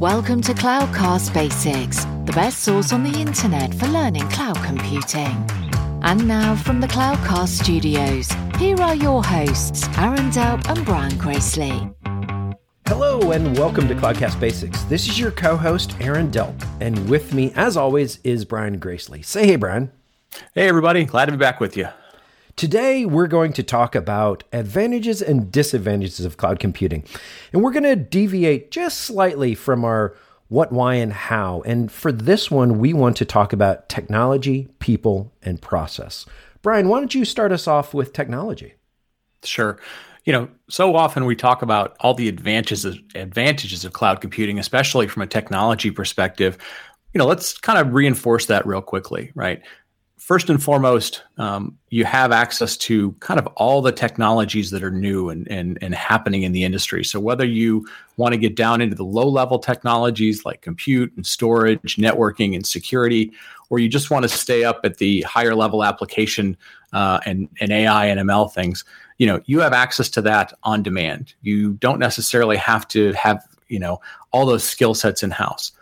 Welcome to Cloudcast Basics, the best source on the internet for learning cloud computing. And now from the Cloudcast studios, here are your hosts, Aaron Delp and Brian Gracely. Hello and welcome to Cloudcast Basics. This is your co-host Aaron Delp, and with me, as always, is Brian Gracely. Say hey, Brian. Hey, everybody. Glad to be back with you. Today, we're going to talk about advantages and disadvantages of cloud computing. And we're going to deviate just slightly from our what, why, and how. And for this one, we want to talk about technology, people, and process. Brian, why don't you start us off with technology? Sure. You know, so often we talk about all the advantages of, advantages of cloud computing, especially from a technology perspective. You know, let's kind of reinforce that real quickly, right? First and foremost, um, you have access to kind of all the technologies that are new and, and, and happening in the industry. So, whether you want to get down into the low level technologies like compute and storage, networking and security, or you just want to stay up at the higher level application uh, and, and AI and ML things, you know, you have access to that on demand. You don't necessarily have to have, you know, all those skill sets in house.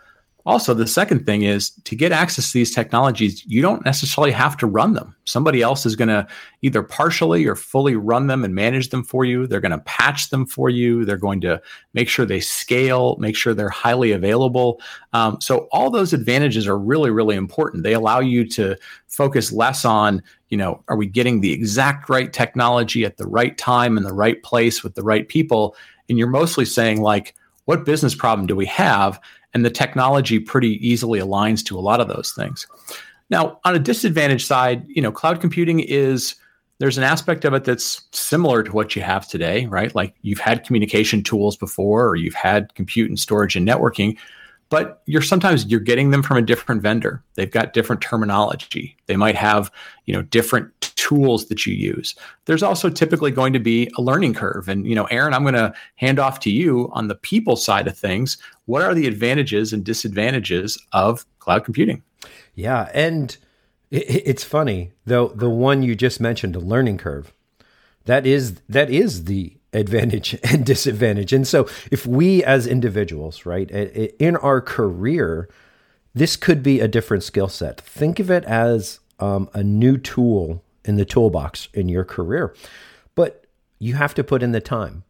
Also, the second thing is to get access to these technologies, you don't necessarily have to run them. Somebody else is going to either partially or fully run them and manage them for you. They're going to patch them for you. They're going to make sure they scale, make sure they're highly available. Um, so, all those advantages are really, really important. They allow you to focus less on, you know, are we getting the exact right technology at the right time in the right place with the right people? And you're mostly saying, like, what business problem do we have? And the technology pretty easily aligns to a lot of those things. Now, on a disadvantage side, you know, cloud computing is there's an aspect of it that's similar to what you have today, right? Like you've had communication tools before, or you've had compute and storage and networking, but you're sometimes you're getting them from a different vendor. They've got different terminology. They might have, you know, different tools that you use. There's also typically going to be a learning curve. And, you know, Aaron, I'm going to hand off to you on the people side of things. What are the advantages and disadvantages of cloud computing? Yeah. And it's funny, though, the one you just mentioned, a learning curve, that is, that is the advantage and disadvantage. And so if we as individuals, right, in our career, this could be a different skill set. Think of it as um, a new tool in the toolbox in your career. But you have to put in the time.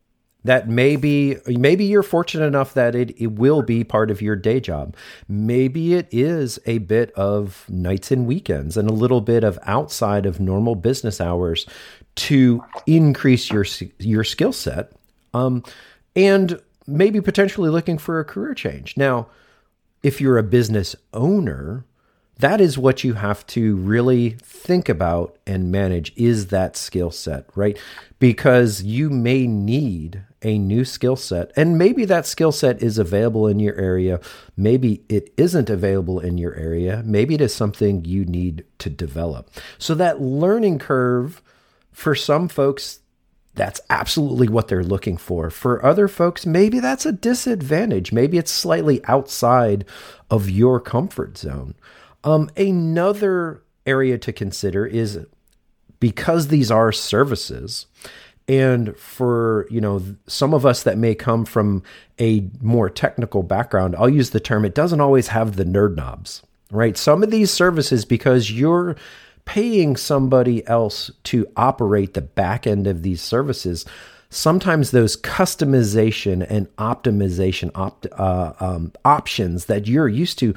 That maybe maybe you're fortunate enough that it, it will be part of your day job. Maybe it is a bit of nights and weekends and a little bit of outside of normal business hours to increase your your skill set. Um, and maybe potentially looking for a career change. Now, if you're a business owner, that is what you have to really think about and manage is that skill set, right? Because you may need a new skill set and maybe that skill set is available in your area. Maybe it isn't available in your area. Maybe it is something you need to develop. So that learning curve for some folks that's absolutely what they're looking for. For other folks, maybe that's a disadvantage. Maybe it's slightly outside of your comfort zone. Um, another area to consider is because these are services, and for you know some of us that may come from a more technical background, I'll use the term. It doesn't always have the nerd knobs, right? Some of these services, because you're paying somebody else to operate the back end of these services sometimes those customization and optimization opt, uh, um, options that you're used to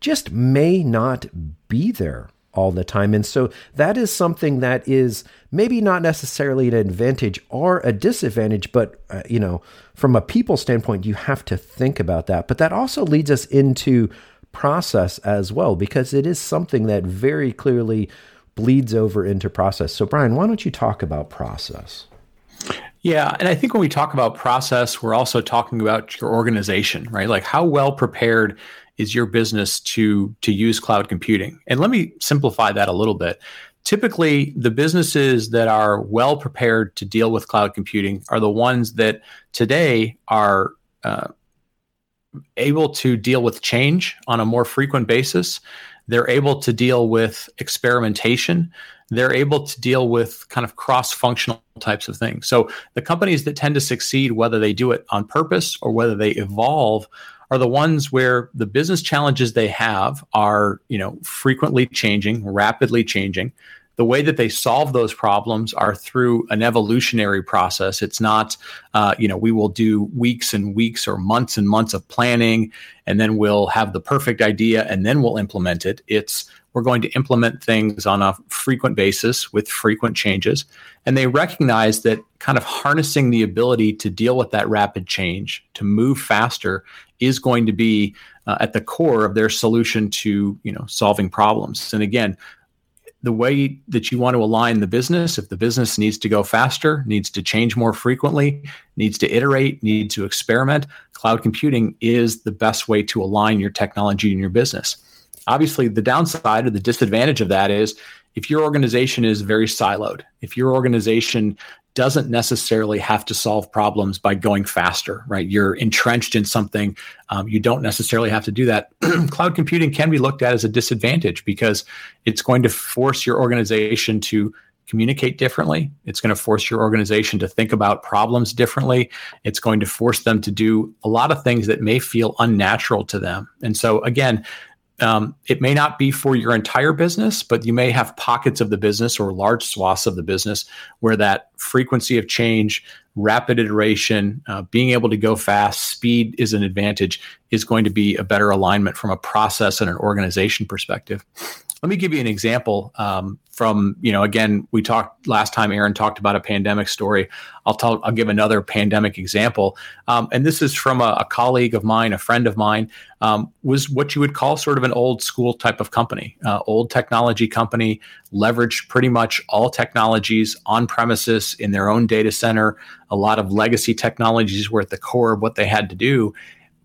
just may not be there all the time. And so that is something that is maybe not necessarily an advantage or a disadvantage, but, uh, you know, from a people standpoint, you have to think about that. But that also leads us into process as well, because it is something that very clearly bleeds over into process. So, Brian, why don't you talk about process? Yeah, and I think when we talk about process, we're also talking about your organization, right? Like how well prepared is your business to to use cloud computing? And let me simplify that a little bit. Typically, the businesses that are well prepared to deal with cloud computing are the ones that today are uh, able to deal with change on a more frequent basis. They're able to deal with experimentation they're able to deal with kind of cross functional types of things. So the companies that tend to succeed, whether they do it on purpose or whether they evolve, are the ones where the business challenges they have are, you know, frequently changing, rapidly changing. The way that they solve those problems are through an evolutionary process. It's not, uh, you know, we will do weeks and weeks or months and months of planning, and then we'll have the perfect idea and then we'll implement it. It's we're going to implement things on a frequent basis with frequent changes. And they recognize that kind of harnessing the ability to deal with that rapid change, to move faster, is going to be uh, at the core of their solution to you know solving problems. And again, the way that you want to align the business, if the business needs to go faster, needs to change more frequently, needs to iterate, needs to experiment, cloud computing is the best way to align your technology and your business. Obviously, the downside or the disadvantage of that is if your organization is very siloed, if your organization doesn't necessarily have to solve problems by going faster, right? You're entrenched in something. Um, you don't necessarily have to do that. Cloud computing can be looked at as a disadvantage because it's going to force your organization to communicate differently. It's going to force your organization to think about problems differently. It's going to force them to do a lot of things that may feel unnatural to them. And so, again, um, it may not be for your entire business, but you may have pockets of the business or large swaths of the business where that frequency of change, rapid iteration, uh, being able to go fast, speed is an advantage, is going to be a better alignment from a process and an organization perspective. Let me give you an example um, from you know again we talked last time. Aaron talked about a pandemic story. I'll tell. I'll give another pandemic example, um, and this is from a, a, colleague of mine, a friend of mine. Um, was what you would call sort of an old school type of company, uh, old technology company, leveraged pretty much all technologies on premises in their own data center. A lot of legacy technologies were at the core of what they had to do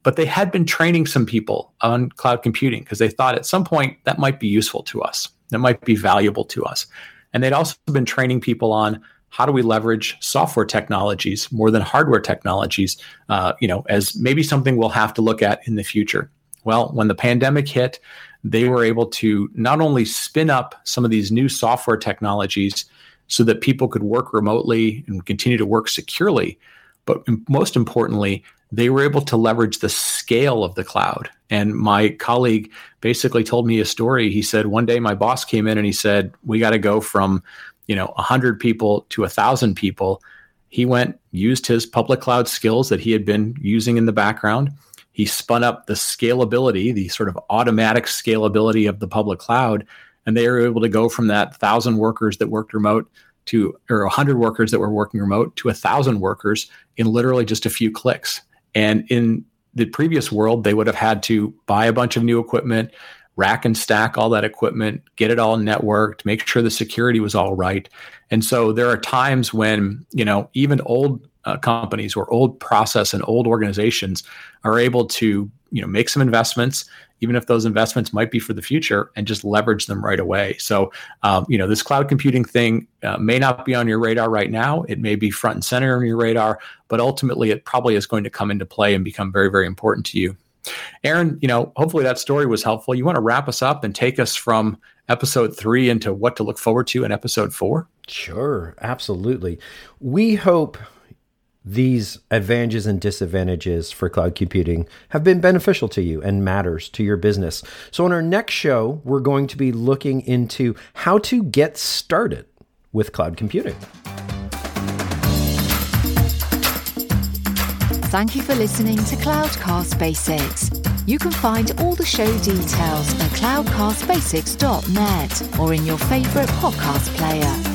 but they had been training some people on cloud computing because they thought at some point that might be useful to us, that might be valuable to us. And they'd also been training people on how do we leverage software technologies more than hardware technologies, uh, you know, as maybe something we'll have to look at in the future. Well, when the pandemic hit, they were able to not only spin up some of these new software technologies so that people could work remotely and continue to work securely, but most importantly, they were able to leverage the scale of the cloud. And my colleague basically told me a story. He said one day my boss came in and he said, "We got to go from, you know, 100 people to 1,000 people." He went used his public cloud skills that he had been using in the background. He spun up the scalability, the sort of automatic scalability of the public cloud, and they were able to go from that 1,000 workers that worked remote to or 100 workers that were working remote to 1,000 workers in literally just a few clicks and in the previous world, they would have had to buy a bunch of new equipment, rack and stack all that equipment, get it all networked, make sure the security was all right. And so there are times when, you know, even old uh, companies or old process and old organizations are able to, you know, make some investments, even if those investments might be for the future, and just leverage them right away. So, um, you know, this cloud computing thing uh, may not be on your radar right now. It may be front and center on your radar, but ultimately, it probably is going to come into play and become very, very important to you. Aaron, you know, hopefully that story was helpful. You want to wrap us up and take us from episode three into what to look forward to in episode four? Sure, absolutely. We hope these advantages and disadvantages for cloud computing have been beneficial to you and matters to your business. So on our next show, we're going to be looking into how to get started with cloud computing. Thank you for listening to Cloudcast Basics. You can find all the show details at cloudcastbasics.net or in your favorite podcast player.